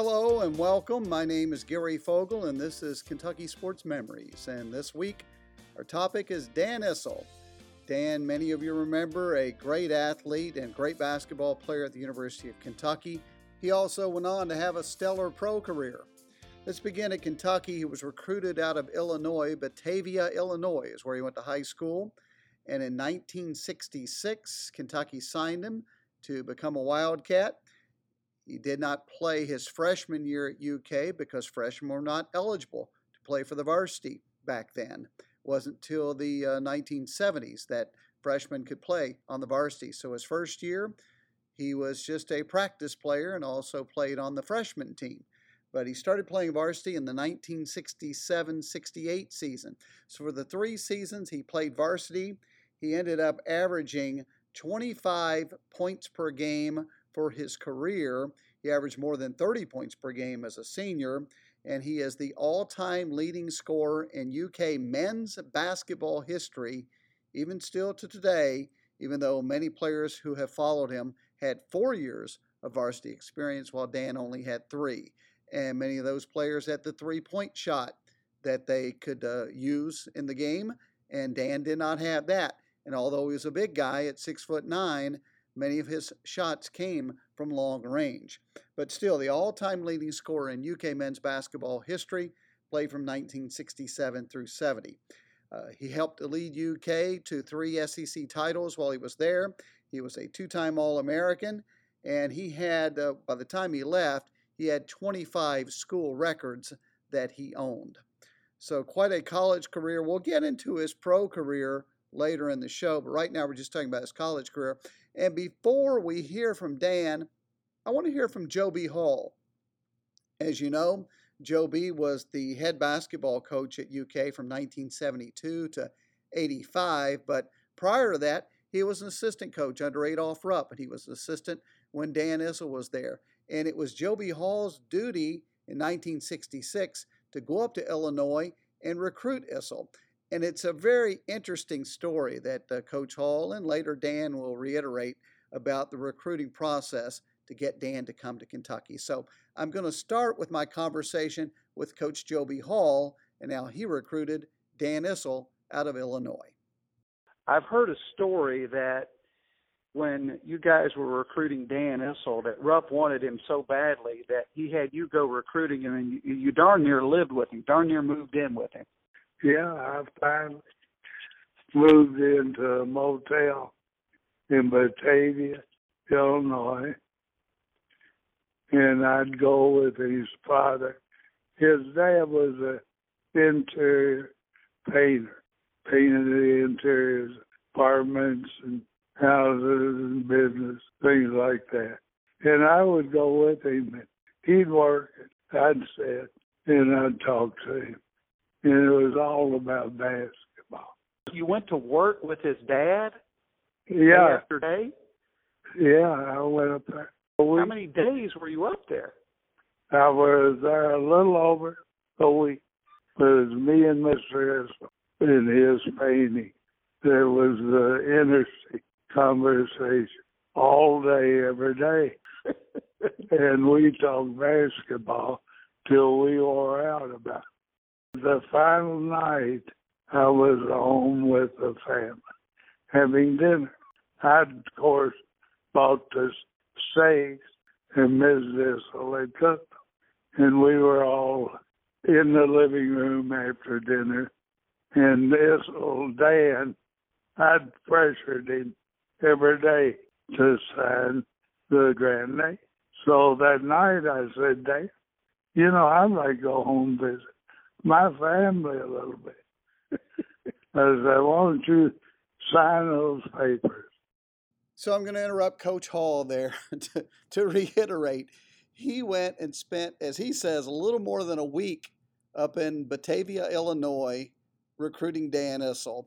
Hello and welcome. My name is Gary Fogle, and this is Kentucky Sports Memories. And this week, our topic is Dan Issel. Dan, many of you remember, a great athlete and great basketball player at the University of Kentucky. He also went on to have a stellar pro career. Let's begin at Kentucky. He was recruited out of Illinois, Batavia, Illinois is where he went to high school. And in 1966, Kentucky signed him to become a Wildcat. He did not play his freshman year at UK because freshmen were not eligible to play for the varsity back then. It wasn't until the uh, 1970s that freshmen could play on the varsity. So his first year, he was just a practice player and also played on the freshman team. But he started playing varsity in the 1967 68 season. So for the three seasons he played varsity, he ended up averaging 25 points per game for his career. He averaged more than 30 points per game as a senior, and he is the all time leading scorer in UK men's basketball history, even still to today, even though many players who have followed him had four years of varsity experience, while Dan only had three. And many of those players had the three point shot that they could uh, use in the game, and Dan did not have that. And although he was a big guy at six foot nine, Many of his shots came from long range. But still, the all time leading scorer in UK men's basketball history, played from 1967 through 70. Uh, he helped lead UK to three SEC titles while he was there. He was a two time All American, and he had, uh, by the time he left, he had 25 school records that he owned. So, quite a college career. We'll get into his pro career later in the show, but right now we're just talking about his college career. And before we hear from Dan, I want to hear from Joe B. Hall. As you know, Joe B was the head basketball coach at UK from 1972 to 85, but prior to that, he was an assistant coach under Adolph Rupp, and he was an assistant when Dan Issel was there. And it was Joe B. Hall's duty in 1966 to go up to Illinois and recruit Issel. And it's a very interesting story that uh, Coach Hall and later Dan will reiterate about the recruiting process to get Dan to come to Kentucky. So I'm going to start with my conversation with Coach Joe B. Hall and how he recruited Dan Issel out of Illinois. I've heard a story that when you guys were recruiting Dan Issel, that Rupp wanted him so badly that he had you go recruiting him, and you, you darn near lived with him, darn near moved in with him. Yeah, I finally moved into a motel in Batavia, Illinois, and I'd go with his father. His dad was an interior painter, painted the interiors, apartments and houses and business, things like that. And I would go with him he'd work I'd sit and I'd talk to him and it was all about basketball. You went to work with his dad? Yeah. Day after day? Yeah, I went up there. How many days were you up there? I was there a little over a week. It was me and Mr. In his painting. There was the interstate conversation all day, every day. and we talked basketball till we wore out about it. The final night, I was home with the family having dinner. I, of course, bought the steaks and Mrs. Issel cooked them. And we were all in the living room after dinner. And this old Dan, I'd pressured him every day to sign the grande. So that night I said, Dan, you know, like to go home visit my family a little bit. I said, why don't you sign those papers? So I'm going to interrupt Coach Hall there to, to reiterate. He went and spent, as he says, a little more than a week up in Batavia, Illinois, recruiting Dan Issel.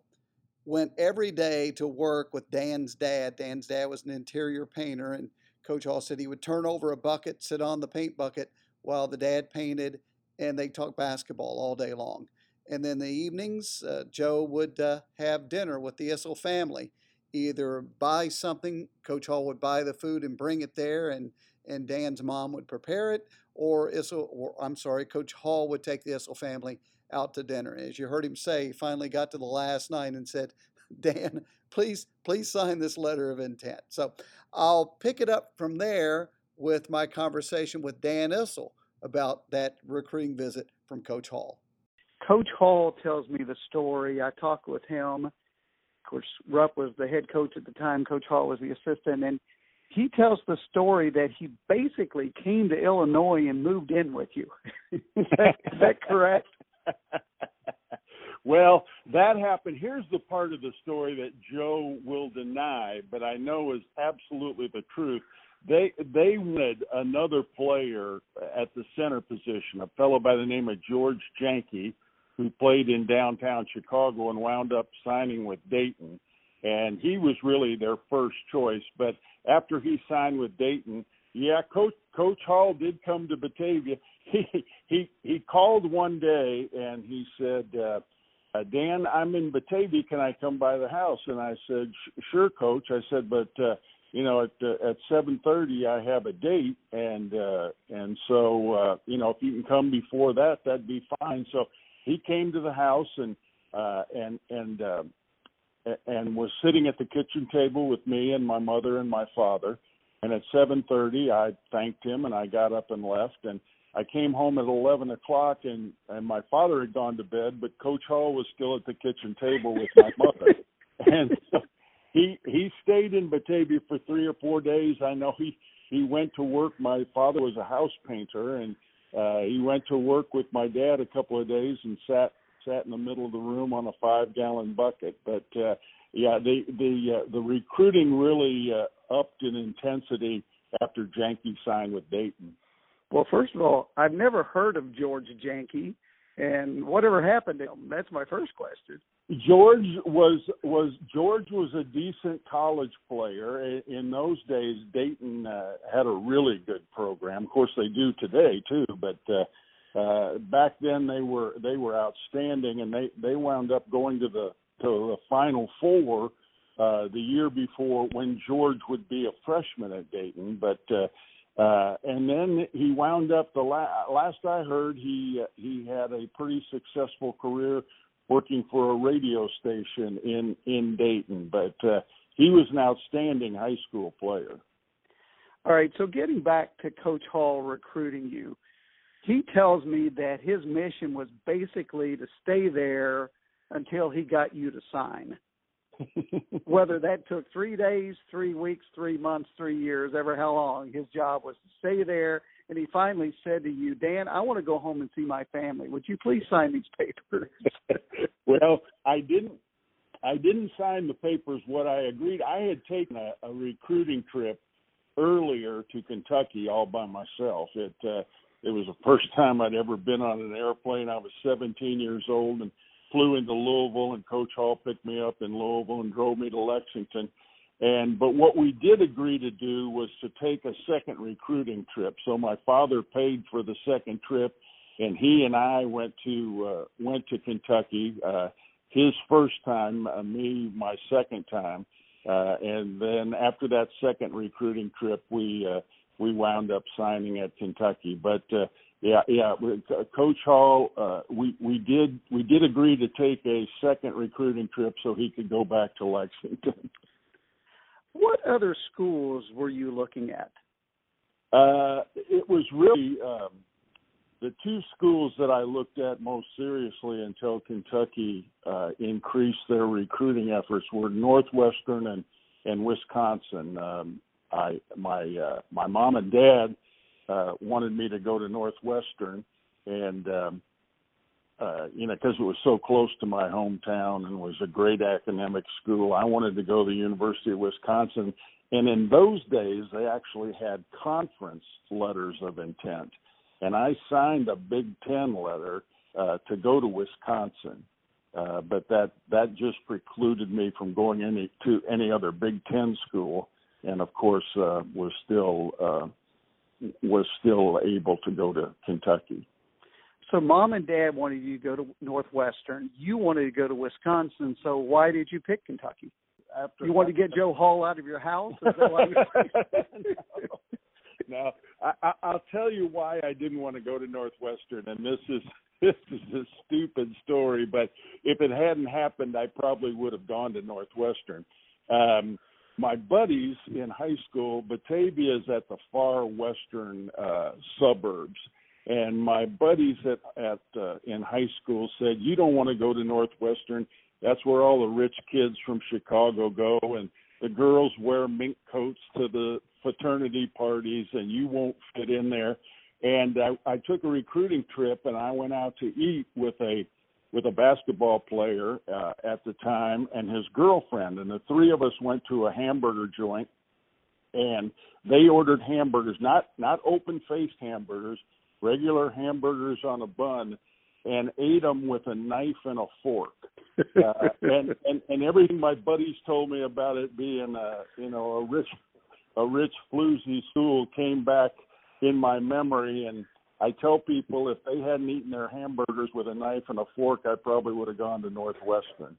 Went every day to work with Dan's dad. Dan's dad was an interior painter, and Coach Hall said he would turn over a bucket, sit on the paint bucket while the dad painted, and they talk basketball all day long. And then the evenings, uh, Joe would uh, have dinner with the Issel family. either buy something, Coach Hall would buy the food and bring it there, and and Dan's mom would prepare it, or Issel, or I'm sorry, Coach Hall would take the Issel family out to dinner. As you heard him say, he finally got to the last night and said, Dan, please, please sign this letter of intent. So I'll pick it up from there with my conversation with Dan Issel about that recruiting visit from Coach Hall. Coach Hall tells me the story. I talked with him. Of course, Rupp was the head coach at the time. Coach Hall was the assistant, and he tells the story that he basically came to Illinois and moved in with you. is, that, is that correct? well, that happened. Here's the part of the story that Joe will deny, but I know is absolutely the truth. They they wanted another player at the center position, a fellow by the name of George Janke, who played in downtown Chicago and wound up signing with Dayton. And he was really their first choice. But after he signed with Dayton, yeah, Coach Coach Hall did come to Batavia. He he he called one day and he said, uh, uh, "Dan, I'm in Batavia. Can I come by the house?" And I said, "Sure, Coach." I said, "But uh, you know, at uh, at 7:30 I have a date, and uh, and so uh, you know, if you can come before that, that'd be fine." So he came to the house and uh, and and uh, and was sitting at the kitchen table with me and my mother and my father. And at 7:30, I thanked him and I got up and left. And I came home at 11 o'clock, and and my father had gone to bed, but Coach Hall was still at the kitchen table with my mother. and so he he stayed in Batavia for three or four days. I know he he went to work. My father was a house painter, and uh, he went to work with my dad a couple of days and sat sat in the middle of the room on a five gallon bucket. But uh, yeah, the the uh, the recruiting really uh, upped in intensity after Janke signed with Dayton. Well, first of all, I've never heard of George Janke, and whatever happened to him? That's my first question. George was was George was a decent college player in those days. Dayton uh, had a really good program. Of course, they do today too, but uh, uh, back then they were they were outstanding, and they they wound up going to the to the Final Four uh, the year before when George would be a freshman at Dayton. But uh, uh, and then he wound up the la- last I heard he uh, he had a pretty successful career working for a radio station in in Dayton, but uh, he was an outstanding high school player. All right, so getting back to Coach Hall recruiting you, he tells me that his mission was basically to stay there until he got you to sign. Whether that took three days, three weeks, three months, three years, ever how long, his job was to stay there and he finally said to you, Dan, I want to go home and see my family. Would you please sign these papers? well, I didn't. I didn't sign the papers. What I agreed, I had taken a, a recruiting trip earlier to Kentucky all by myself. It uh, it was the first time I'd ever been on an airplane. I was 17 years old and flew into Louisville, and Coach Hall picked me up in Louisville and drove me to Lexington and but what we did agree to do was to take a second recruiting trip. So my father paid for the second trip, and he and I went to uh, went to Kentucky. Uh, his first time, uh, me my second time, uh, and then after that second recruiting trip, we uh, we wound up signing at Kentucky. But uh, yeah, yeah, Coach Hall, uh, we we did we did agree to take a second recruiting trip so he could go back to Lexington. What other schools were you looking at? Uh, it was really um, the two schools that I looked at most seriously until Kentucky uh, increased their recruiting efforts were Northwestern and and Wisconsin. Um, I my uh, my mom and dad uh, wanted me to go to Northwestern, and um, uh, you know, because it was so close to my hometown and was a great academic school. I wanted to go to the University of Wisconsin, and in those days they actually had conference letters of intent, and I signed a Big Ten letter uh, to go to Wisconsin. Uh, but that that just precluded me from going any to any other Big Ten school, and of course uh, was still uh, was still able to go to Kentucky. So mom and dad wanted you to go to Northwestern. You wanted to go to Wisconsin. So why did you pick Kentucky? after you want to get Joe Hall out of your house? Is that why no, no. I, I, I'll tell you why I didn't want to go to Northwestern, and this is this is a stupid story, but if it hadn't happened, I probably would have gone to Northwestern. Um, my buddies in high school, Batavia is at the far western uh, suburbs, and my buddies at at uh, in high school said, "You don't want to go to Northwestern. That's where all the rich kids from Chicago go, and the girls wear mink coats to the fraternity parties, and you won't fit in there." And I, I took a recruiting trip, and I went out to eat with a with a basketball player uh, at the time and his girlfriend, and the three of us went to a hamburger joint, and they ordered hamburgers, not not open faced hamburgers, regular hamburgers on a bun, and ate them with a knife and a fork. Uh, and, and and everything my buddies told me about it being a you know a rich a rich floozy stool came back in my memory and I tell people if they hadn't eaten their hamburgers with a knife and a fork, I probably would have gone to Northwestern.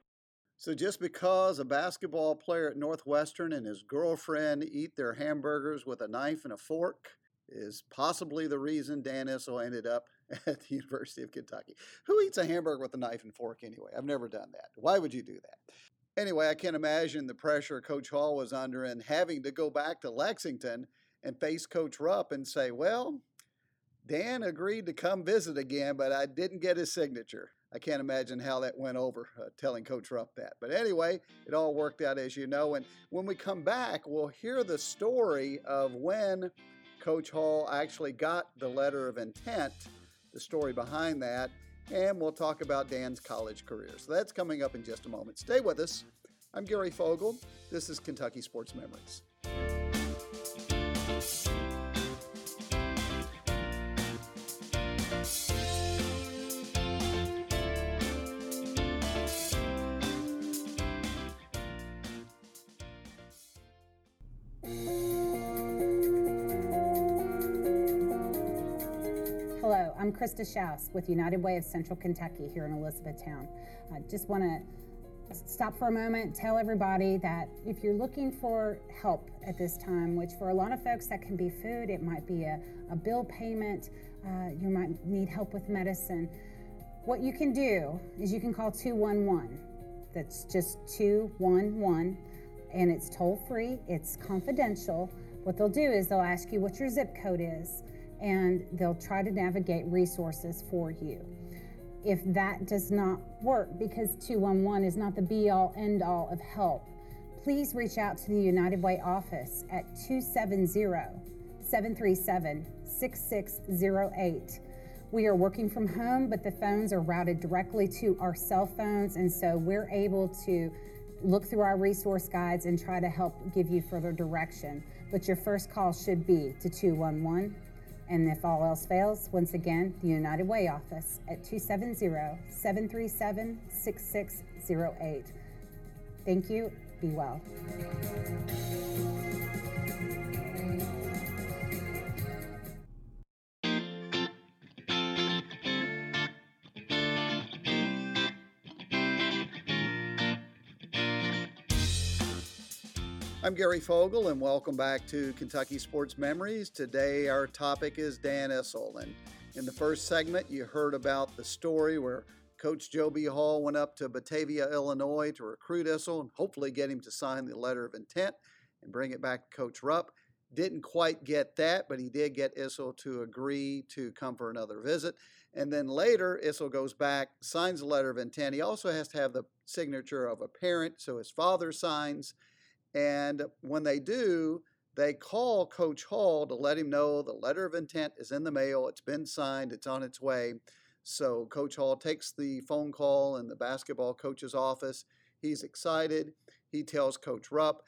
So just because a basketball player at Northwestern and his girlfriend eat their hamburgers with a knife and a fork is possibly the reason Dan Issel ended up at the University of Kentucky. Who eats a hamburger with a knife and fork anyway? I've never done that. Why would you do that? Anyway, I can't imagine the pressure Coach Hall was under and having to go back to Lexington and face Coach Rupp and say, well, Dan agreed to come visit again, but I didn't get his signature. I can't imagine how that went over, uh, telling Coach Rupp that. But anyway, it all worked out as you know. And when we come back, we'll hear the story of when Coach Hall actually got the letter of intent, the story behind that, and we'll talk about Dan's college career. So that's coming up in just a moment. Stay with us. I'm Gary Fogle. This is Kentucky Sports Memories. Krista Schaus with United Way of Central Kentucky here in Elizabethtown. I just want to stop for a moment, tell everybody that if you're looking for help at this time, which for a lot of folks that can be food, it might be a, a bill payment, uh, you might need help with medicine. What you can do is you can call 211. That's just 211, and it's toll free, it's confidential. What they'll do is they'll ask you what your zip code is and they'll try to navigate resources for you. If that does not work, because 211 is not the be all end all of help, please reach out to the United Way office at 270 737 6608. We are working from home, but the phones are routed directly to our cell phones, and so we're able to look through our resource guides and try to help give you further direction. But your first call should be to 211 and if all else fails, once again, the United Way office at 270 737 6608. Thank you. Be well. I'm Gary Fogle, and welcome back to Kentucky Sports Memories. Today, our topic is Dan Issel. And in the first segment, you heard about the story where Coach Joe B. Hall went up to Batavia, Illinois to recruit Issel and hopefully get him to sign the letter of intent and bring it back to Coach Rupp. Didn't quite get that, but he did get Issel to agree to come for another visit. And then later, Issel goes back, signs the letter of intent. He also has to have the signature of a parent, so his father signs and when they do, they call Coach Hall to let him know the letter of intent is in the mail, it's been signed, it's on its way. So Coach Hall takes the phone call in the basketball coach's office. He's excited. He tells Coach Rupp,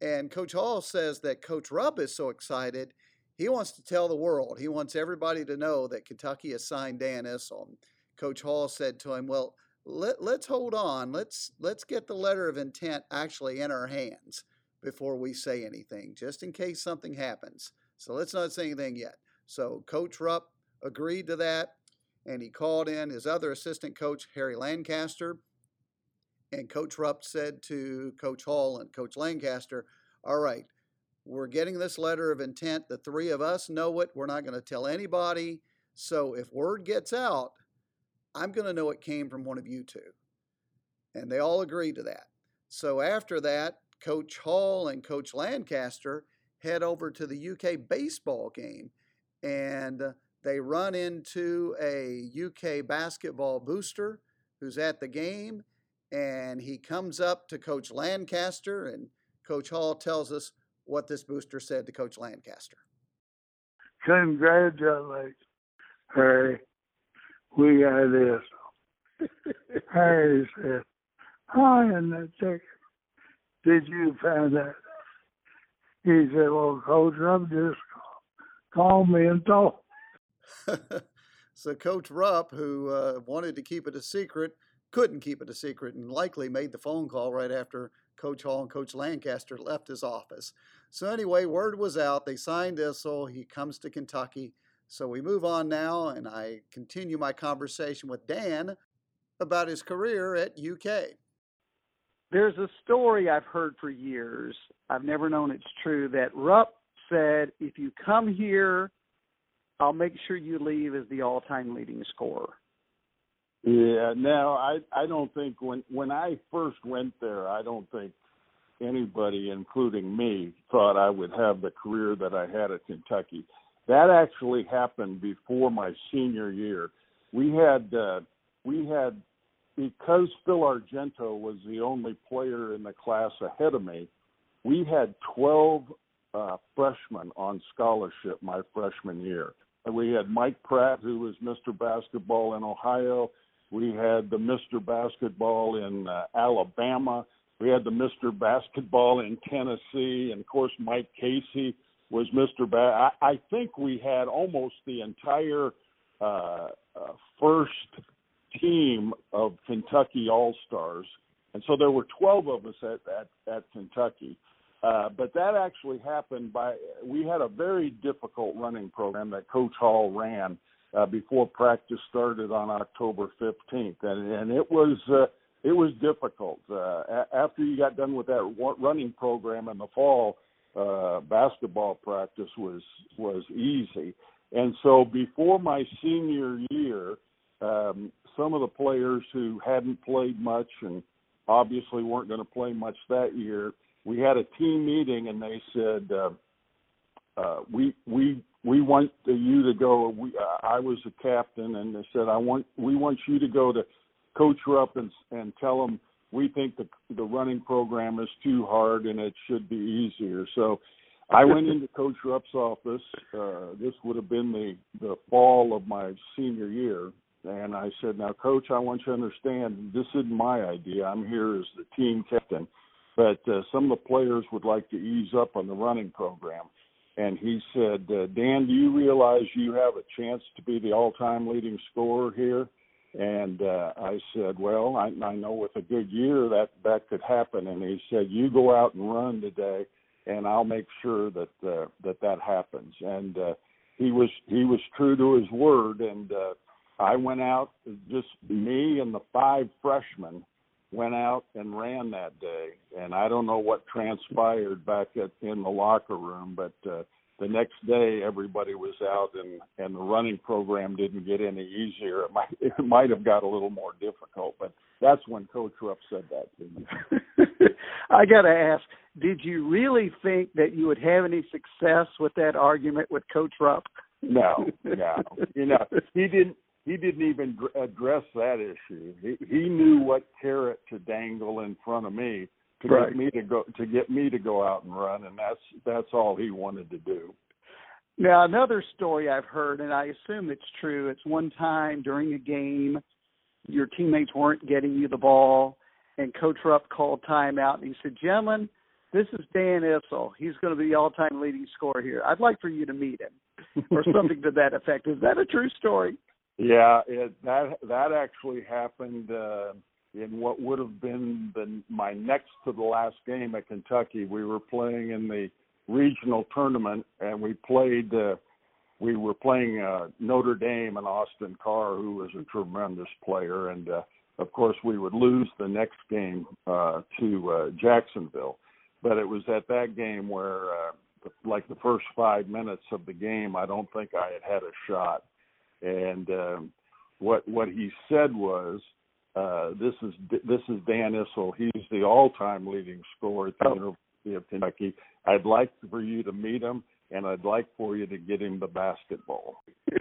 and Coach Hall says that Coach Rupp is so excited, he wants to tell the world. He wants everybody to know that Kentucky has signed Dan Issel. Um, Coach Hall said to him, "Well, let, let's hold on. Let's let's get the letter of intent actually in our hands before we say anything, just in case something happens. So let's not say anything yet. So Coach Rupp agreed to that, and he called in his other assistant coach, Harry Lancaster, And Coach Rupp said to Coach Hall and Coach Lancaster, All right, we're getting this letter of intent. The three of us know it. We're not going to tell anybody. So if word gets out, I'm going to know it came from one of you two. And they all agreed to that. So after that, Coach Hall and Coach Lancaster head over to the UK baseball game and they run into a UK basketball booster who's at the game and he comes up to Coach Lancaster and Coach Hall tells us what this booster said to Coach Lancaster. Congratulations, Harry. We got this. Harry said, Hi, in the ticket. Did you find that? He said, Well, Coach, Rupp just called me and told. so Coach Rupp, who uh, wanted to keep it a secret, couldn't keep it a secret and likely made the phone call right after Coach Hall and Coach Lancaster left his office. So anyway, word was out. They signed Issel. He comes to Kentucky. So we move on now, and I continue my conversation with Dan about his career at UK. There's a story I've heard for years. I've never known it's true that Rupp said, if you come here, I'll make sure you leave as the all-time leading scorer. Yeah, no, I I don't think when when I first went there, I don't think anybody, including me, thought I would have the career that I had at Kentucky. That actually happened before my senior year. We had uh, we had because Phil Argento was the only player in the class ahead of me. We had 12 uh, freshmen on scholarship my freshman year. We had Mike Pratt, who was Mr. Basketball in Ohio. We had the Mr. Basketball in uh, Alabama. We had the Mr. Basketball in Tennessee, and of course Mike Casey was Mr. Ba- I, I think we had almost the entire uh, uh, first team of Kentucky All Stars, and so there were 12 of us at at, at Kentucky. Uh, but that actually happened by we had a very difficult running program that Coach Hall ran uh, before practice started on October 15th, and and it was uh, it was difficult. Uh, a- after you got done with that running program in the fall, uh, basketball practice was was easy, and so before my senior year, um, some of the players who hadn't played much and obviously weren't going to play much that year, we had a team meeting and they said. Uh, uh, we we we want you to go. We, I was a captain, and they said, I want we want you to go to Coach Rupp and and tell him we think the the running program is too hard and it should be easier. So I went into Coach Rupp's office. Uh, this would have been the the fall of my senior year, and I said, "Now, Coach, I want you to understand this isn't my idea. I'm here as the team captain, but uh, some of the players would like to ease up on the running program." and he said, uh, "Dan, do you realize you have a chance to be the all-time leading scorer here?" And uh, I said, "Well, I, I know with a good year that that could happen." And he said, "You go out and run today, and I'll make sure that uh, that that happens." And uh, he was he was true to his word, and uh, I went out, just me and the five freshmen went out and ran that day. And I don't know what transpired back at, in the locker room, but uh, the next day everybody was out and and the running program didn't get any easier. It might it might have got a little more difficult, but that's when Coach Rupp said that to me. I got to ask, did you really think that you would have any success with that argument with Coach Rupp? No, no. You know, he didn't he didn't even address that issue. He, he knew what carrot to dangle in front of me to right. get me to go to get me to go out and run, and that's that's all he wanted to do. Now another story I've heard, and I assume it's true. It's one time during a game, your teammates weren't getting you the ball, and Coach Rupp called timeout, and he said, "Gentlemen, this is Dan Issel. He's going to be the all-time leading scorer here. I'd like for you to meet him." or something to that effect. Is that a true story? Yeah, it, that that actually happened uh, in what would have been the, my next to the last game at Kentucky. We were playing in the regional tournament, and we played. Uh, we were playing uh, Notre Dame and Austin Carr, who was a tremendous player, and uh, of course, we would lose the next game uh, to uh, Jacksonville. But it was at that game where, uh, like the first five minutes of the game, I don't think I had had a shot. And um, what what he said was, uh, "This is this is Dan Issel. He's the all-time leading scorer at the oh. University of Kentucky. I'd like for you to meet him, and I'd like for you to get him the basketball."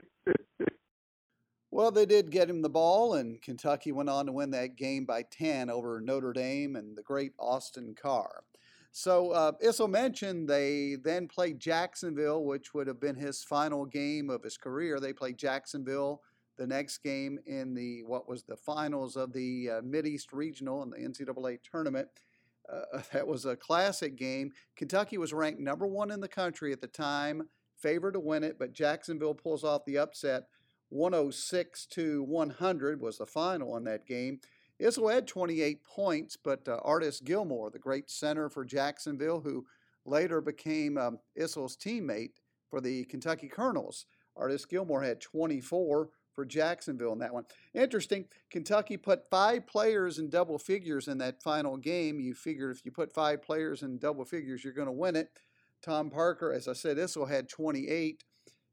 Well, they did get him the ball, and Kentucky went on to win that game by 10 over Notre Dame and the great Austin Carr. So, uh, Issel mentioned they then played Jacksonville, which would have been his final game of his career. They played Jacksonville the next game in the what was the finals of the uh, Mid East Regional in the NCAA tournament. Uh, that was a classic game. Kentucky was ranked number one in the country at the time, favored to win it, but Jacksonville pulls off the upset 106 to 100 was the final in that game. Issel had 28 points, but uh, Artis Gilmore, the great center for Jacksonville, who later became um, teammate for the Kentucky Colonels, Artis Gilmore had 24 for Jacksonville in that one. Interesting, Kentucky put five players in double figures in that final game. You figure if you put five players in double figures, you're going to win it. Tom Parker, as I said, Issel had 28.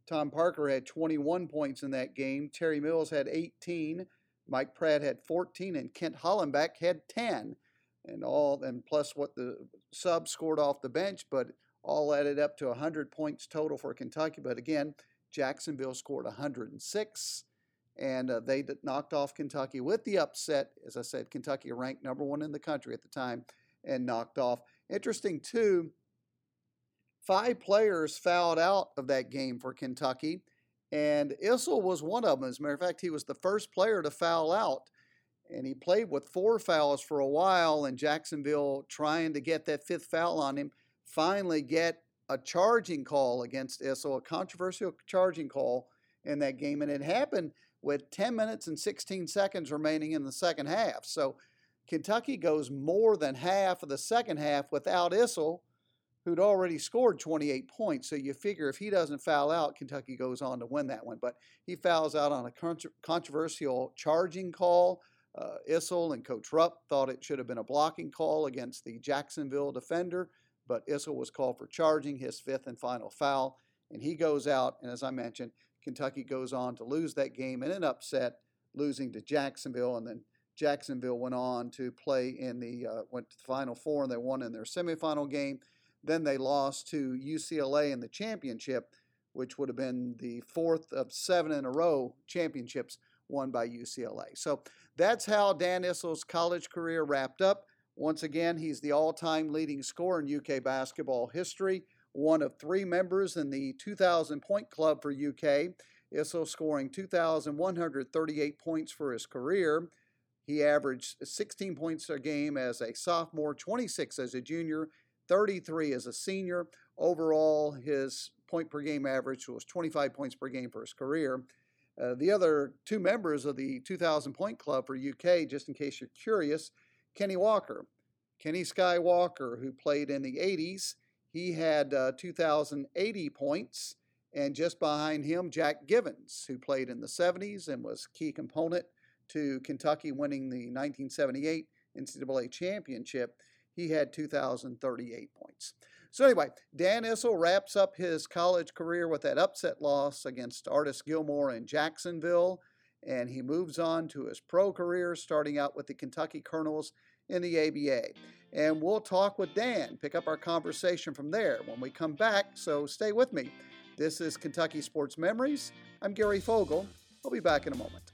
Tom Parker had 21 points in that game. Terry Mills had 18. Mike Pratt had 14, and Kent Hollenbeck had 10. And all, and plus what the sub scored off the bench, but all added up to 100 points total for Kentucky. But again, Jacksonville scored 106, and uh, they knocked off Kentucky with the upset. As I said, Kentucky ranked number one in the country at the time and knocked off. Interesting, too, Five players fouled out of that game for Kentucky, and Issel was one of them. As a matter of fact, he was the first player to foul out. And he played with four fouls for a while, and Jacksonville trying to get that fifth foul on him, finally get a charging call against Issel, a controversial charging call in that game. And it happened with 10 minutes and 16 seconds remaining in the second half. So Kentucky goes more than half of the second half without Issel who'd already scored 28 points. So you figure if he doesn't foul out, Kentucky goes on to win that one. But he fouls out on a contro- controversial charging call. Uh, Issel and Coach Rupp thought it should have been a blocking call against the Jacksonville defender, but Issel was called for charging his fifth and final foul, and he goes out. And as I mentioned, Kentucky goes on to lose that game in an upset, losing to Jacksonville, and then Jacksonville went on to play in the uh, went to the Final Four, and they won in their semifinal game. Then they lost to UCLA in the championship, which would have been the fourth of seven in a row championships won by UCLA. So that's how Dan Issel's college career wrapped up. Once again, he's the all time leading scorer in UK basketball history, one of three members in the 2,000 point club for UK. Issel scoring 2,138 points for his career. He averaged 16 points a game as a sophomore, 26 as a junior, 33 as a senior. Overall, his point per game average was 25 points per game for his career. Uh, the other two members of the 2,000 point club for UK, just in case you're curious, Kenny Walker. Kenny Skywalker, who played in the 80s, he had uh, 2,080 points. And just behind him, Jack Givens, who played in the 70s and was key component to Kentucky winning the 1978 NCAA championship he had 2,038 points. So, anyway, Dan Issel wraps up his college career with that upset loss against Artis Gilmore in Jacksonville, and he moves on to his pro career, starting out with the Kentucky Colonels in the ABA. And we'll talk with Dan, pick up our conversation from there when we come back, so stay with me. This is Kentucky Sports Memories. I'm Gary Fogle. I'll be back in a moment.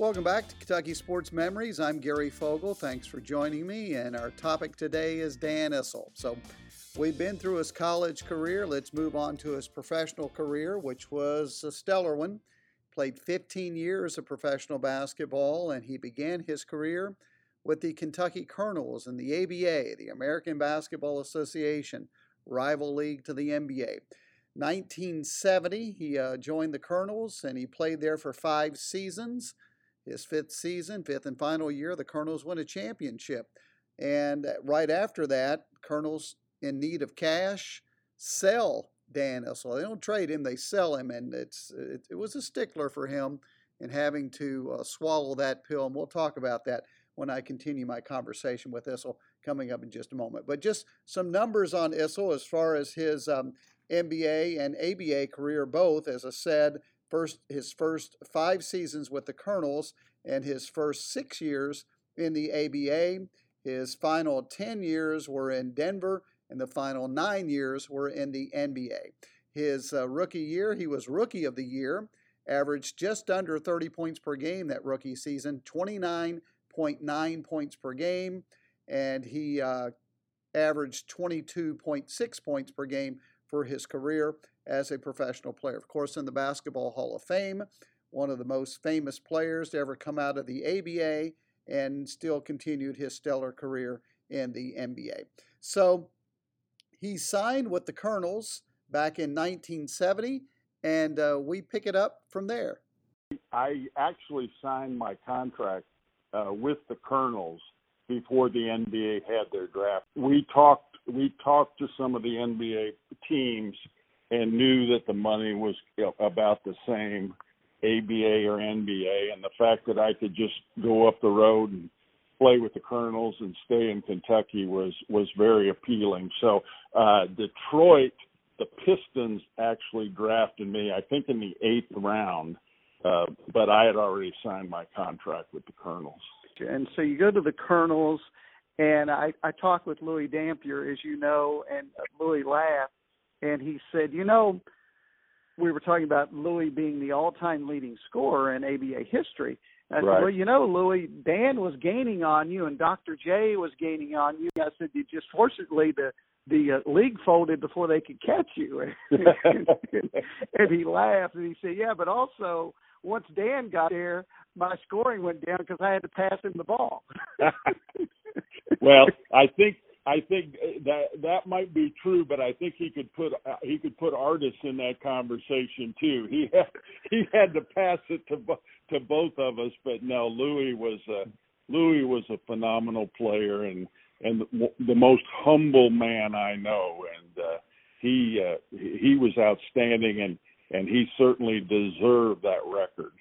Welcome back to Kentucky Sports Memories. I'm Gary Fogle. Thanks for joining me. And our topic today is Dan Issel. So, we've been through his college career. Let's move on to his professional career, which was a stellar one. Played 15 years of professional basketball, and he began his career with the Kentucky Colonels in the ABA, the American Basketball Association, rival league to the NBA. 1970, he uh, joined the Colonels and he played there for five seasons. His fifth season, fifth and final year, the Colonels won a championship. And right after that, Colonels in need of cash sell Dan Issel. They don't trade him; they sell him, and it's it, it was a stickler for him in having to uh, swallow that pill. And we'll talk about that when I continue my conversation with Issel coming up in just a moment. But just some numbers on Issel as far as his um, NBA and ABA career, both. As I said, first his first five seasons with the Colonels and his first six years in the ABA. His final 10 years were in Denver, and the final nine years were in the NBA. His uh, rookie year, he was Rookie of the Year, averaged just under 30 points per game that rookie season, 29.9 points per game, and he uh, averaged 22.6 points per game for his career as a professional player. Of course, in the Basketball Hall of Fame, one of the most famous players to ever come out of the ABA and still continued his stellar career in the NBA. So he signed with the Colonels back in 1970, and uh, we pick it up from there. I actually signed my contract uh, with the Colonels before the NBA had their draft. We talked we talked to some of the NBA teams and knew that the money was about the same ABA or NBA and the fact that I could just go up the road and play with the Colonels and stay in Kentucky was was very appealing. So uh Detroit the Pistons actually drafted me I think in the 8th round uh but I had already signed my contract with the Colonels. And so you go to the Colonels and I, I talked with Louis Dampier, as you know, and Louis laughed, and he said, you know, we were talking about Louis being the all-time leading scorer in ABA history. And I Right. said, well, you know, Louis, Dan was gaining on you, and Dr. J was gaining on you. I said, you just fortunately the the uh, league folded before they could catch you. and he laughed and he said, yeah, but also once Dan got there, my scoring went down because I had to pass him the ball. well, I think I think that that might be true, but I think he could put uh, he could put Artis in that conversation too. He had he had to pass it to to both of us, but no, Louis was a Louis was a phenomenal player and and the, the most humble man I know, and uh, he uh, he was outstanding, and and he certainly deserved that record.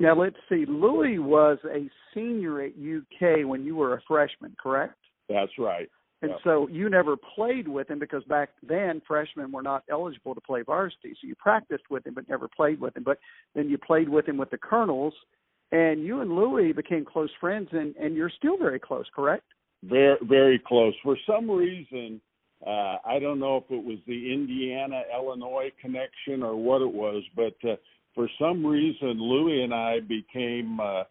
Now let's see. Louis was a senior at UK when you were a freshman, correct? That's right. And Yep. so you never played with him because back then freshmen were not eligible to play varsity. So you practiced with him but never played with him. But then you played with him with the Colonels, and you and Louis became close friends, and and you're still very close, correct? very very close for some reason uh i don't know if it was the indiana illinois connection or what it was but uh, for some reason louis and i became uh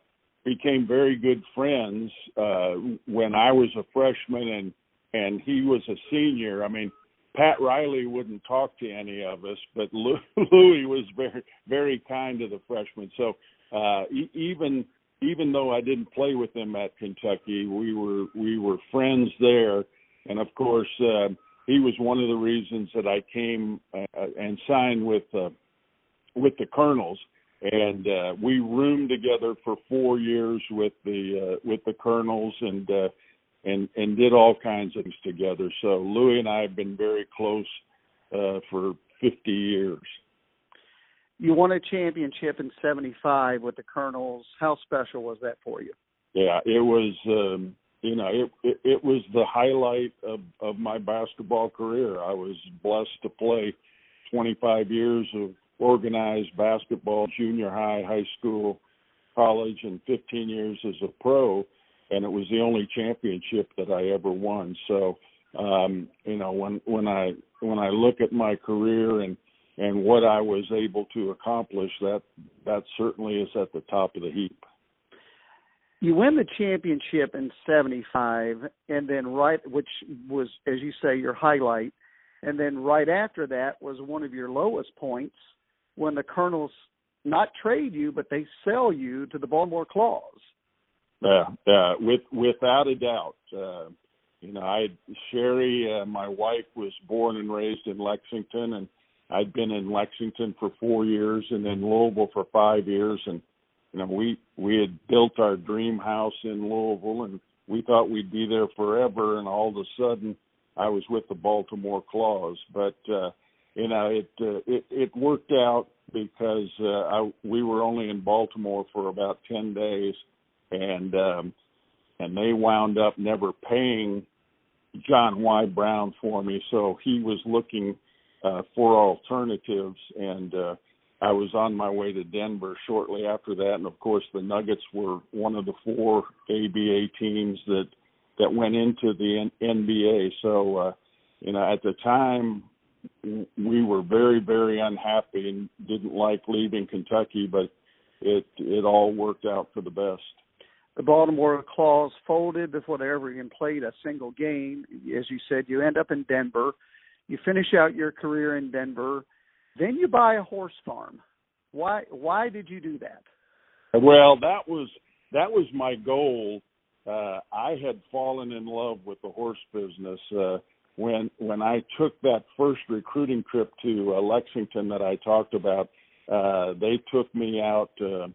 became very good friends uh when i was a freshman and and he was a senior. I mean pat riley wouldn't talk to any of us but Lou- louis was very very kind to the freshmen. So uh e- even even though I didn't play with him at Kentucky, we were we were friends there, and of course uh, he was one of the reasons that I came uh, and signed with uh, with the Colonels, and uh, we roomed together for four years with the uh, with the Colonels, and uh, and and did all kinds of things together. So Louis and I have been very close uh, for 50 years. You won a championship in '75 with the Colonels. How special was that for you? Yeah, it was. Um, you know, it, it it was the highlight of of my basketball career. I was blessed to play 25 years of organized basketball, junior high, high school, college, and 15 years as a pro, and it was the only championship that I ever won. So, um, you know, when when I when I look at my career and and what I was able to accomplish, that that certainly is at the top of the heap. You win the championship in '75, and then right, which was, as you say, your highlight, and then right after that was one of your lowest points when the Colonels not trade you, but they sell you to the Baltimore Claws. Yeah, yeah, with without a doubt. Uh, you know, I Sherry, uh, my wife, was born and raised in Lexington, and I'd been in Lexington for four years, and then Louisville for five years, and you know, we we had built our dream house in Louisville, and we thought we'd be there forever, and all of a sudden, I was with the Baltimore Claws, but uh, you know, it uh, it it worked out because uh, I we were only in Baltimore for about ten days, and um, and they wound up never paying John Y. Brown for me, so he was looking uh, for alternatives, and uh, I was on my way to Denver shortly after that, and of course the Nuggets were one of the four ABA teams that that went into the N- NBA. So, uh, you know, at the time we were very very unhappy and didn't like leaving Kentucky, but it it all worked out for the best the Baltimore Claws folded before they ever even played a single game. As you said, you end up in Denver. You finish out your career in Denver. Then you buy a horse farm. Why why did you do that? Well, that was that was my goal. Uh I had fallen in love with the horse business uh when when I took that first recruiting trip to uh, Lexington that I talked about. Uh they took me out uh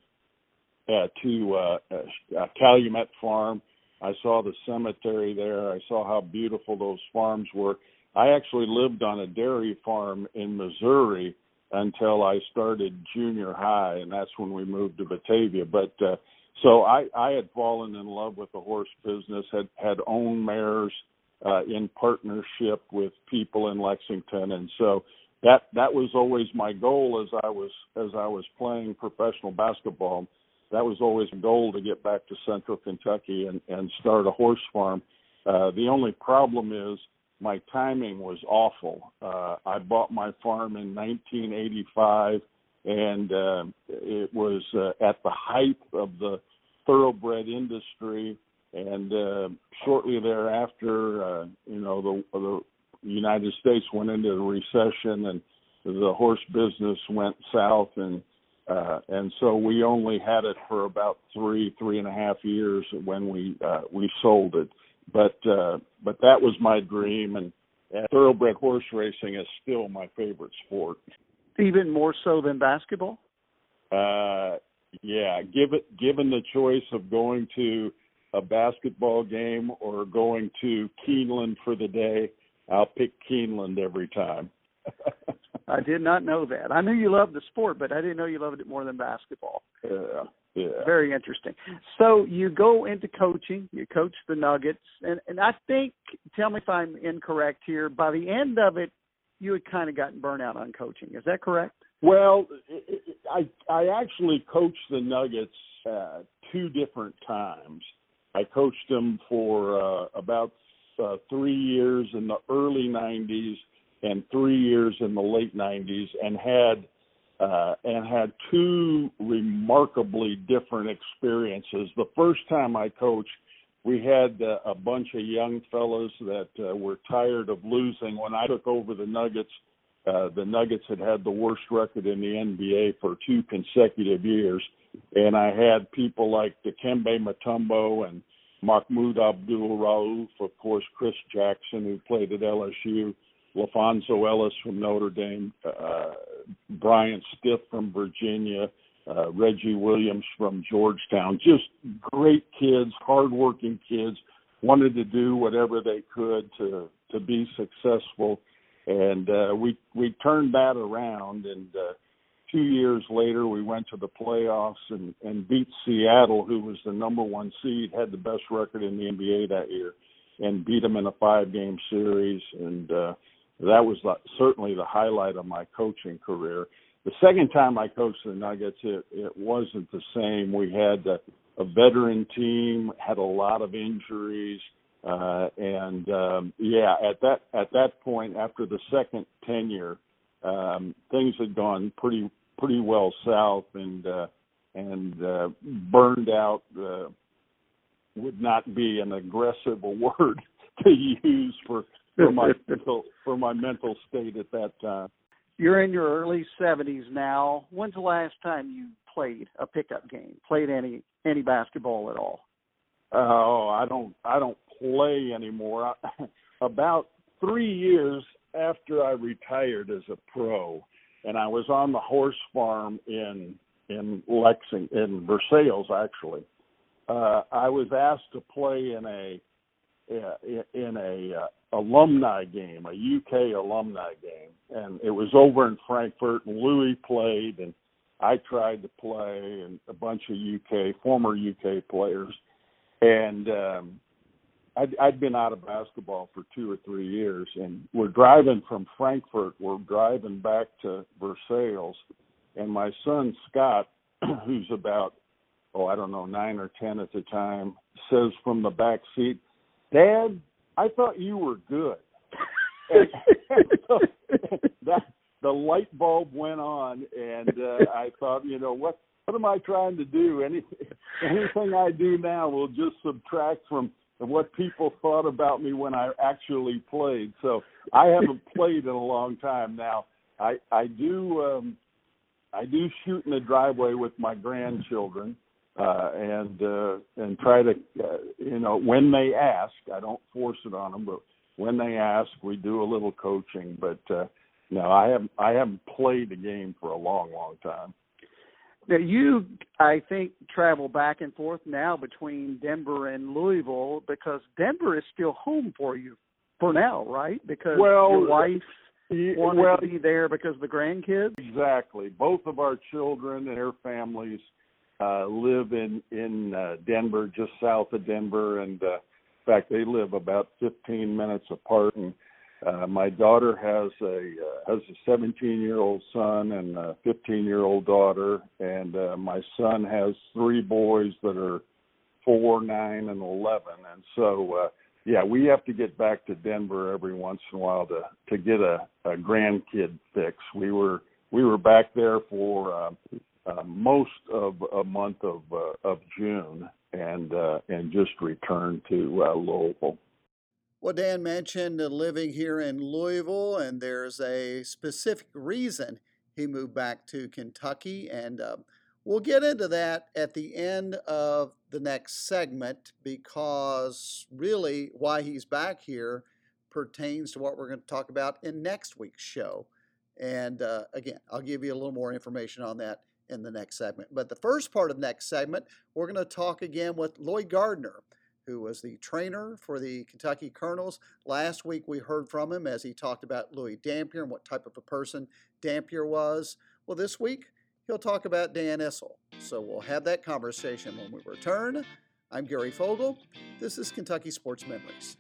uh, to uh, uh, Calumet Farm. I saw the cemetery there. I saw how beautiful those farms were. I actually lived on a dairy farm in Missouri until I started junior high, and that's when we moved to Batavia. But uh, so I, I had fallen in love with the horse business. had had owned mares uh, in partnership with people in Lexington, and so that that was always my goal as I was as I was playing professional basketball that was always a goal to get back to central Kentucky and, and start a horse farm. Uh, the only problem is my timing was awful. Uh, I bought my farm in 1985, and uh, it was uh, at the height of the thoroughbred industry. And uh, shortly thereafter, uh, you know, the, the United States went into the recession, and the horse business went south, and uh, and so we only had it for about three, three and a half years when we uh, we sold it. But uh, but that was my dream, and, and thoroughbred horse racing is still my favorite sport. Even more so than basketball. Uh, yeah, given given the choice of going to a basketball game or going to Keeneland for the day, I'll pick Keeneland every time. I did not know that. I knew you loved the sport, but I didn't know you loved it more than basketball. Yeah, yeah. Very interesting. So you go into coaching. You coach the Nuggets, and and I think, tell me if I'm incorrect here. By the end of it, you had kind of gotten burnout on coaching. Is that correct? Well, I I actually coached the Nuggets uh, two different times. I coached them for uh, about uh, three years in the early '90s and three years in the late 90s and had uh, and had two remarkably different experiences. The first time I coached, we had uh, a bunch of young fellows that uh, were tired of losing. When I took over the Nuggets, uh, the Nuggets had had the worst record in the NBA for two consecutive years, and I had people like Dikembe Mutombo and Mahmoud Abdul Rauf, of course, Chris Jackson, who played at LSU LaPhonso Ellis from Notre Dame, uh, Bryant Stith from Virginia, uh, Reggie Williams from Georgetown. Just great kids, hardworking kids wanted to do whatever they could to to be successful, and uh, we we turned that around. And uh, two years later, we went to the playoffs and and beat Seattle, who was the number one seed, had the best record in the NBA that year, and beat them in a five game series. And uh, that was the, certainly the highlight of my coaching career. The second time I coached the Nuggets, it, it wasn't the same. We had a, a veteran team, had a lot of injuries, uh, and um, yeah, at that at that point, after the second tenure, um, things had gone pretty pretty well south, and uh, and uh, burned out uh, would not be an aggressive word to use for for my mental for my mental state at that time. You're in your early 70s now. When's the last time you played a pickup game? Played any any basketball at all? Oh, I don't I don't play anymore. About 3 years after I retired as a pro and I was on the horse farm in in Lexington in Versailles actually. Uh I was asked to play in a in a uh, alumni game, a UK alumni game, and it was over in Frankfort. And Louis played, and I tried to play, and a bunch of UK former UK players, and um, I'd, I'd been out of basketball for two or three years, and we're driving from Frankfort. We're driving back to Versailles, and my son Scott, who's about oh I don't know nine or ten at the time, says from the back seat, "Dad, I thought you were good. and, so that the light bulb went on, and uh, I thought, you know, what what am I trying to do? Any anything I do now will just subtract from what people thought about me when I actually played. So I haven't played in a long time now. I I do um I do shoot in the driveway with my grandchildren uh, and uh, and try to uh, you know when they ask, I don't force it on them, but when they ask, we do a little coaching. But uh, no, I haven't I haven't played a game for a long, long time. Now you, I think, travel back and forth now between Denver and Louisville because Denver is still home for you for now, right? Because well, your wife wanted well, to be there because of the grandkids. Exactly. Both of our children and their families uh, live in in uh, Denver, just south of Denver, and uh, in fact, they live about 15 minutes apart. And uh, my daughter has a uh, has a 17 year old son and a 15 year old daughter, and uh, my son has three boys that are four, nine, and 11. And so, uh, yeah, we have to get back to Denver every once in a while to to get a, a grandkid fix. We were we were back there for uh, uh, most of a month of uh, of June and uh, and just returned to uh, Louisville. Well, Dan mentioned living here in Louisville, and there's a specific reason he moved back to Kentucky, and uh, we'll get into that at the end of the next segment because really why he's back here pertains to what we're going to talk about in next week's show. And uh, again, I'll give you a little more information on that in the next segment. But the first part of next segment, we're going to talk again with Lloyd Gardner, who was the trainer for the Kentucky Colonels. Last week we heard from him as he talked about Louis Dampier and what type of a person Dampier was. Well, this week he'll talk about Dan Issel. So we'll have that conversation when we return. I'm Gary Fogle. This is Kentucky Sports Memories.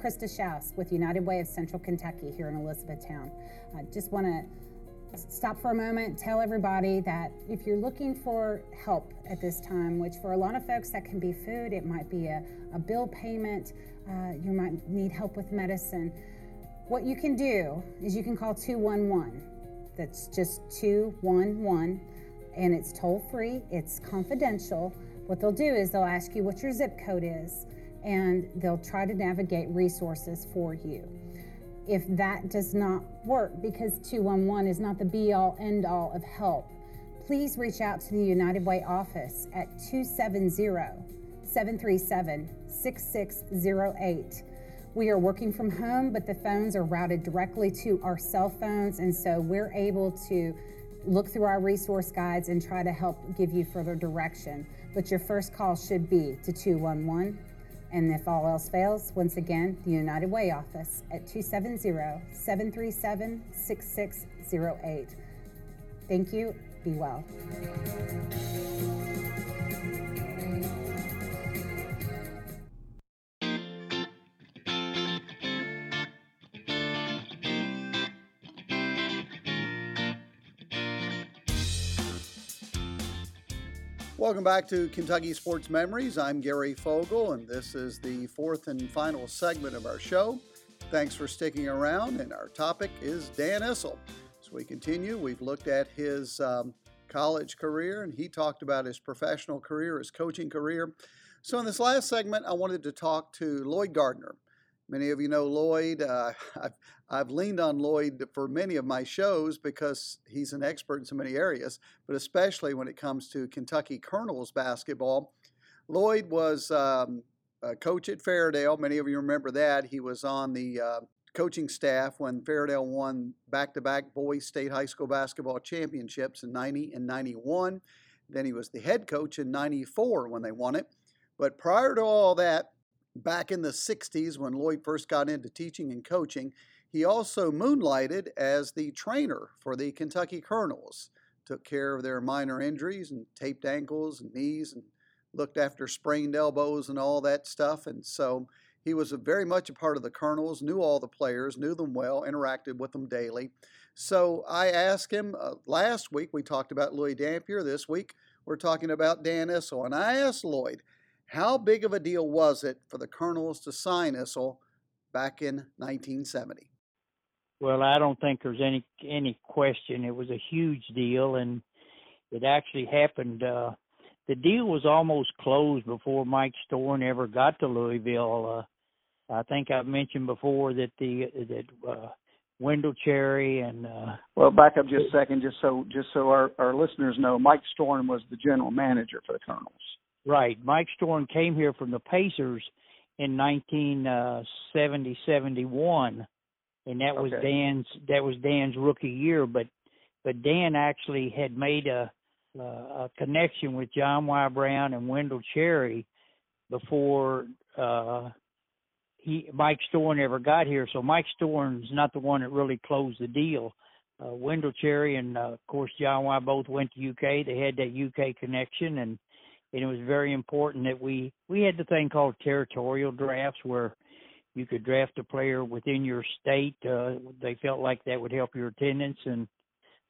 Krista Schaus with United Way of Central Kentucky here in Elizabethtown. I just want to stop for a moment, tell everybody that if you're looking for help at this time, which for a lot of folks that can be food, it might be a, a bill payment, uh, you might need help with medicine. What you can do is you can call 211. That's just 211, and it's toll free, it's confidential. What they'll do is they'll ask you what your zip code is and they'll try to navigate resources for you. If that does not work, because 211 is not the be all end all of help, please reach out to the United Way office at 270 737 6608. We are working from home, but the phones are routed directly to our cell phones, and so we're able to look through our resource guides and try to help give you further direction. But your first call should be to 211. And if all else fails, once again, the United Way office at 270 737 6608. Thank you. Be well. Welcome back to Kentucky Sports Memories. I'm Gary Fogle, and this is the fourth and final segment of our show. Thanks for sticking around, and our topic is Dan Issel. As we continue, we've looked at his um, college career, and he talked about his professional career, his coaching career. So, in this last segment, I wanted to talk to Lloyd Gardner. Many of you know Lloyd. Uh, I've, leaned on Lloyd for many of my shows because he's an expert in so many areas, but especially when it comes to Kentucky Colonels basketball. Lloyd was um, a coach at Fairdale. Many of you remember that. He was on the uh, coaching staff when Fairdale won back to back boys state high school basketball championships in 90 and 91. Then he was the head coach in 94 when they won it. But prior to all that, Back in the 60s, when Lloyd first got into teaching and coaching, he also moonlighted as the trainer for the Kentucky Colonels, took care of their minor injuries and taped ankles and knees and looked after sprained elbows and all that stuff. And so he was very much a part of the Colonels, knew all the players, knew them well, interacted with them daily. So I asked him uh, last week, we talked about Louis Dampier. This week, we're talking about Dan Issel. And I asked Lloyd, how big of a deal was it for the Colonels to sign Issel back in 1970? Well, I don't think there's any any question. It was a huge deal, and it actually happened. Uh, the deal was almost closed before Mike Storen ever got to Louisville. Uh, I think I've mentioned before that the that uh, Wendell Cherry and uh, well, back up just a second, just so just so our our listeners know, Mike Storen was the general manager for the Colonels. Right. Mike Storen came here from the Pacers in 1970 uh, 71 and that was okay. Dan's that was Dan's rookie year but but Dan actually had made a uh, a connection with John Y. Brown and Wendell Cherry before uh he Mike Storen ever got here. So Mike Storen's not the one that really closed the deal. Uh, Wendell Cherry and uh, of course John Y. both went to UK. They had that UK connection, and and it was very important that we we had the thing called territorial drafts where you could draft a player within your state. Uh, they felt like that would help your attendance, and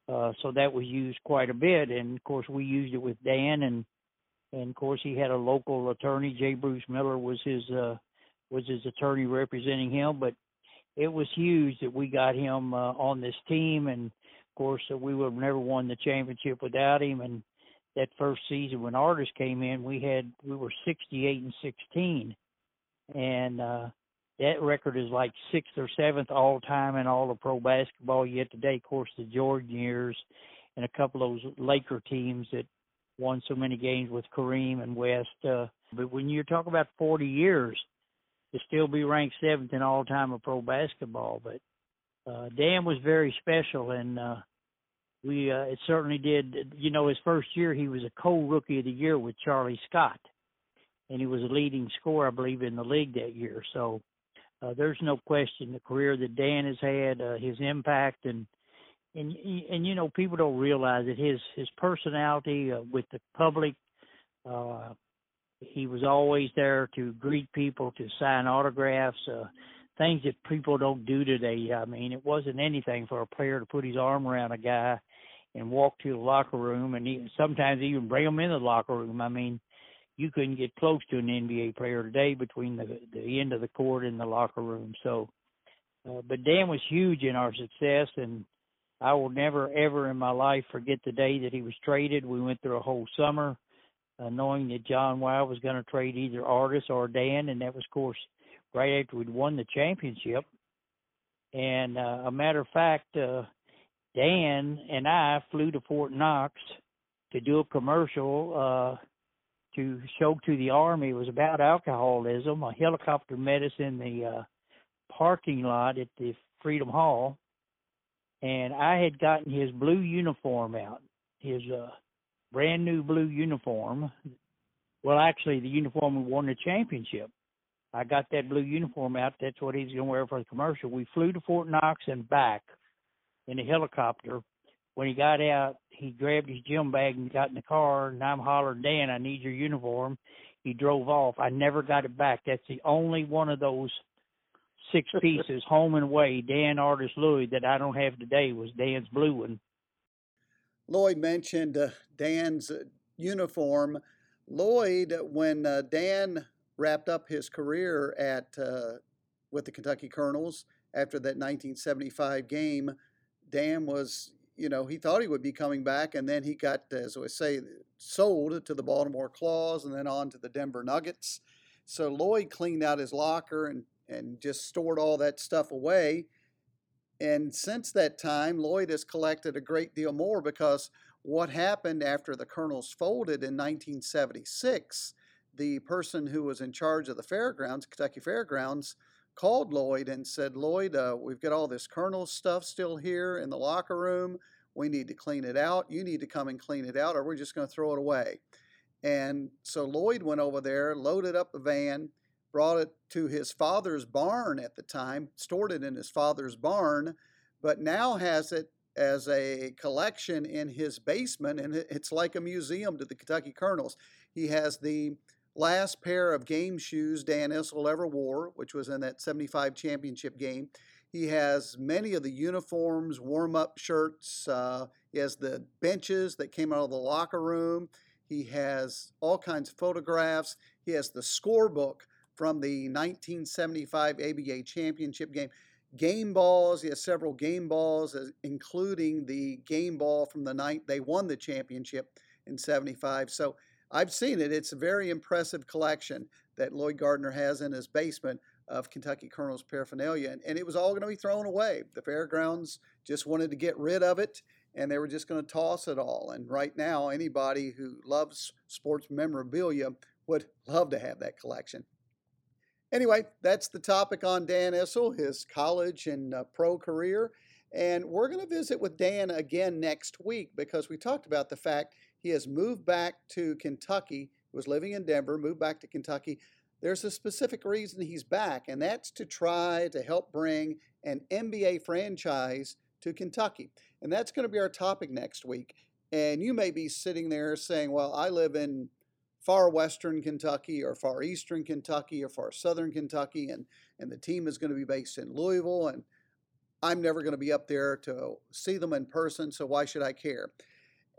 uh, so that was used quite a bit. And of course, we used it with Dan, and and of course, he had a local attorney. J. Bruce Miller was his uh, was his attorney representing him, but it was huge that we got him uh, on this team, and of course, uh, we would have never won the championship without him. And that first season when Artis came in, we had we were 68 and 16, and uh, that record is like sixth or seventh all time in all of pro basketball yet today. Of course, the Jordan years and a couple of those Laker teams that won so many games with Kareem and West. Uh, but when you talk about 40 years, to still be ranked seventh in all time of pro basketball, but uh, Dan was very special and. uh we uh, it certainly did. You know, his first year he was a co-rookie of the year with Charlie Scott, and he was a leading scorer, I believe, in the league that year. So uh, there's no question the career that Dan has had, uh, his impact, and and and you know people don't realize that his his personality uh, with the public. Uh, he was always there to greet people, to sign autographs. Uh, things that people don't do today. I mean, it wasn't anything for a player to put his arm around a guy and walk to the locker room and even sometimes even bring them in the locker room. I mean, you couldn't get close to an NBA player today between the the end of the court and the locker room. So, uh, but Dan was huge in our success, and I will never ever in my life forget the day that he was traded. We went through a whole summer uh, knowing that John Y. was going to trade either Artis or Dan, and that was, of course, right after we'd won the championship. And uh, a matter of fact, uh, Dan and I flew to Fort Knox to do a commercial uh, to show to the army. It was about alcoholism. A helicopter met us in the uh, parking lot at the Freedom Hall, and I had gotten his blue uniform out, his uh, brand new blue uniform. Well, actually, the uniform we won the championship. I got that blue uniform out. That's what he's going to wear for the commercial. We flew to Fort Knox and back in a helicopter. When he got out, he grabbed his gym bag and got in the car. And I'm hollering, Dan, I need your uniform. He drove off. I never got it back. That's the only one of those six pieces, home and away, Dan Artis Louis, that I don't have today was Dan's blue one. Lloyd mentioned uh, Dan's uh, uniform. Lloyd, when uh, Dan wrapped up his career at uh, with the Kentucky Colonels after that 1975 game, Dan was, you know, he thought he would be coming back, and then he got, as I say, sold to the Baltimore Claws and then on to the Denver Nuggets. So Lloyd cleaned out his locker and and just stored all that stuff away. And since that time, Lloyd has collected a great deal more because what happened after the Colonels folded in 1976, the person who was in charge of the fairgrounds, Kentucky Fairgrounds, called Lloyd and said, Lloyd, uh, we've got all this colonel stuff still here in the locker room. We need to clean it out. You need to come and clean it out, or we're just going to throw it away. And so Lloyd went over there, loaded up the van, brought it to his father's barn at the time, stored it in his father's barn, but now has it as a collection in his basement, and it's like a museum to the Kentucky Colonels. He has the last pair of game shoes Dan Issel ever wore, which was in that 75 championship game. He has many of the uniforms, warm up shirts. Uh, he has the benches that came out of the locker room. He has all kinds of photographs. He has the scorebook from the 1975 ABA championship game. Game balls, he has several game balls, including the game ball from the night they won the championship in 75. So I've seen it. It's a very impressive collection that Lloyd Gardner has in his basement of Kentucky Colonels paraphernalia. And, and it was all going to be thrown away. The fairgrounds just wanted to get rid of it and they were just going to toss it all. And right now, anybody who loves sports memorabilia would love to have that collection. Anyway, that's the topic on Dan Issel, his college and uh, pro career. And we're going to visit with Dan again next week because we talked about the fact he has moved back to Kentucky, he was living in Denver, moved back to Kentucky. There's a specific reason he's back, and that's to try to help bring an NBA franchise to Kentucky. And that's going to be our topic next week. And you may be sitting there saying, Well, I live in far western Kentucky or far eastern Kentucky or far southern Kentucky, and, and the team is going to be based in Louisville. And I'm never going to be up there to see them in person, so why should I care?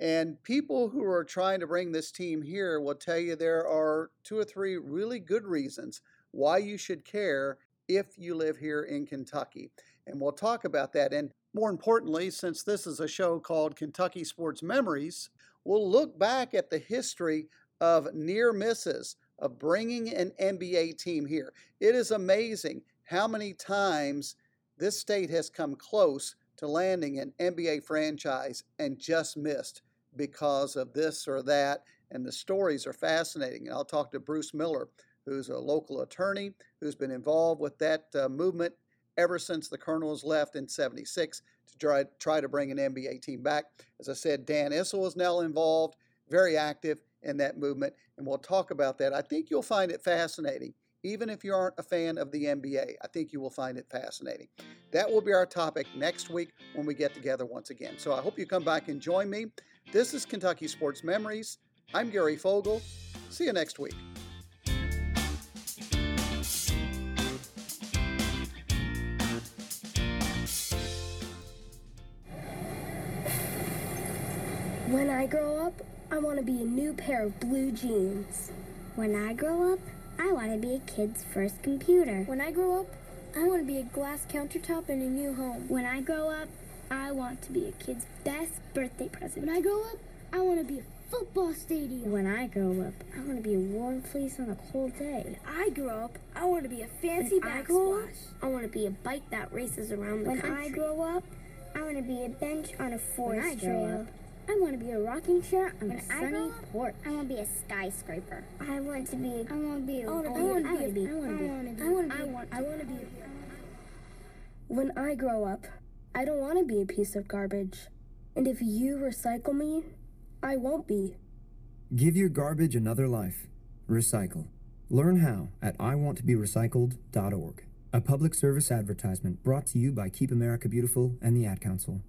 And people who are trying to bring this team here will tell you there are two or three really good reasons why you should care if you live here in Kentucky. And we'll talk about that. And more importantly, since this is a show called Kentucky Sports Memories, we'll look back at the history of near misses of bringing an NBA team here. It is amazing how many times this state has come close to landing an NBA franchise and just missed because of this or that. And the stories are fascinating. And I'll talk to Bruce Miller, who's a local attorney who's been involved with that uh, movement ever since the Colonels left in 76 to try, try to bring an NBA team back. As I said, Dan Issel is now involved, very active in that movement, and we'll talk about that. I think you'll find it fascinating, even if you aren't a fan of the NBA. I think you will find it fascinating. That will be our topic next week when we get together once again. So I hope you come back and join me. This is Kentucky Sports Memories. I'm Gary Fogle. See you next week. When I grow up, I want to be a new pair of blue jeans. When I grow up, I want to be a kid's first computer. When I grow up, I want to be a glass countertop in a new home. When I grow up, I want to be a kid's best birthday present. When I grow up, I want to be a football stadium. When I grow up, I want to be a warm fleece on a cold day. When I grow up, I want to be a fancy when. I, I want to be a bike that races around the when country. When I grow up, I want to be a bench on a forest when I grow trail. Up, I want to be a rocking chair on when a sunny porch. I want to be a skyscraper. I want to be. A, I want to be. A, I want to be. I want to be. I want to be. I want to be. I want to be. When I grow up, I don't want to be a piece of garbage. And if you recycle me, I won't be. Give your garbage another life. Recycle. Learn how at iwanttoberecycled.org. A public service advertisement brought to you by Keep America Beautiful and the Ad Council.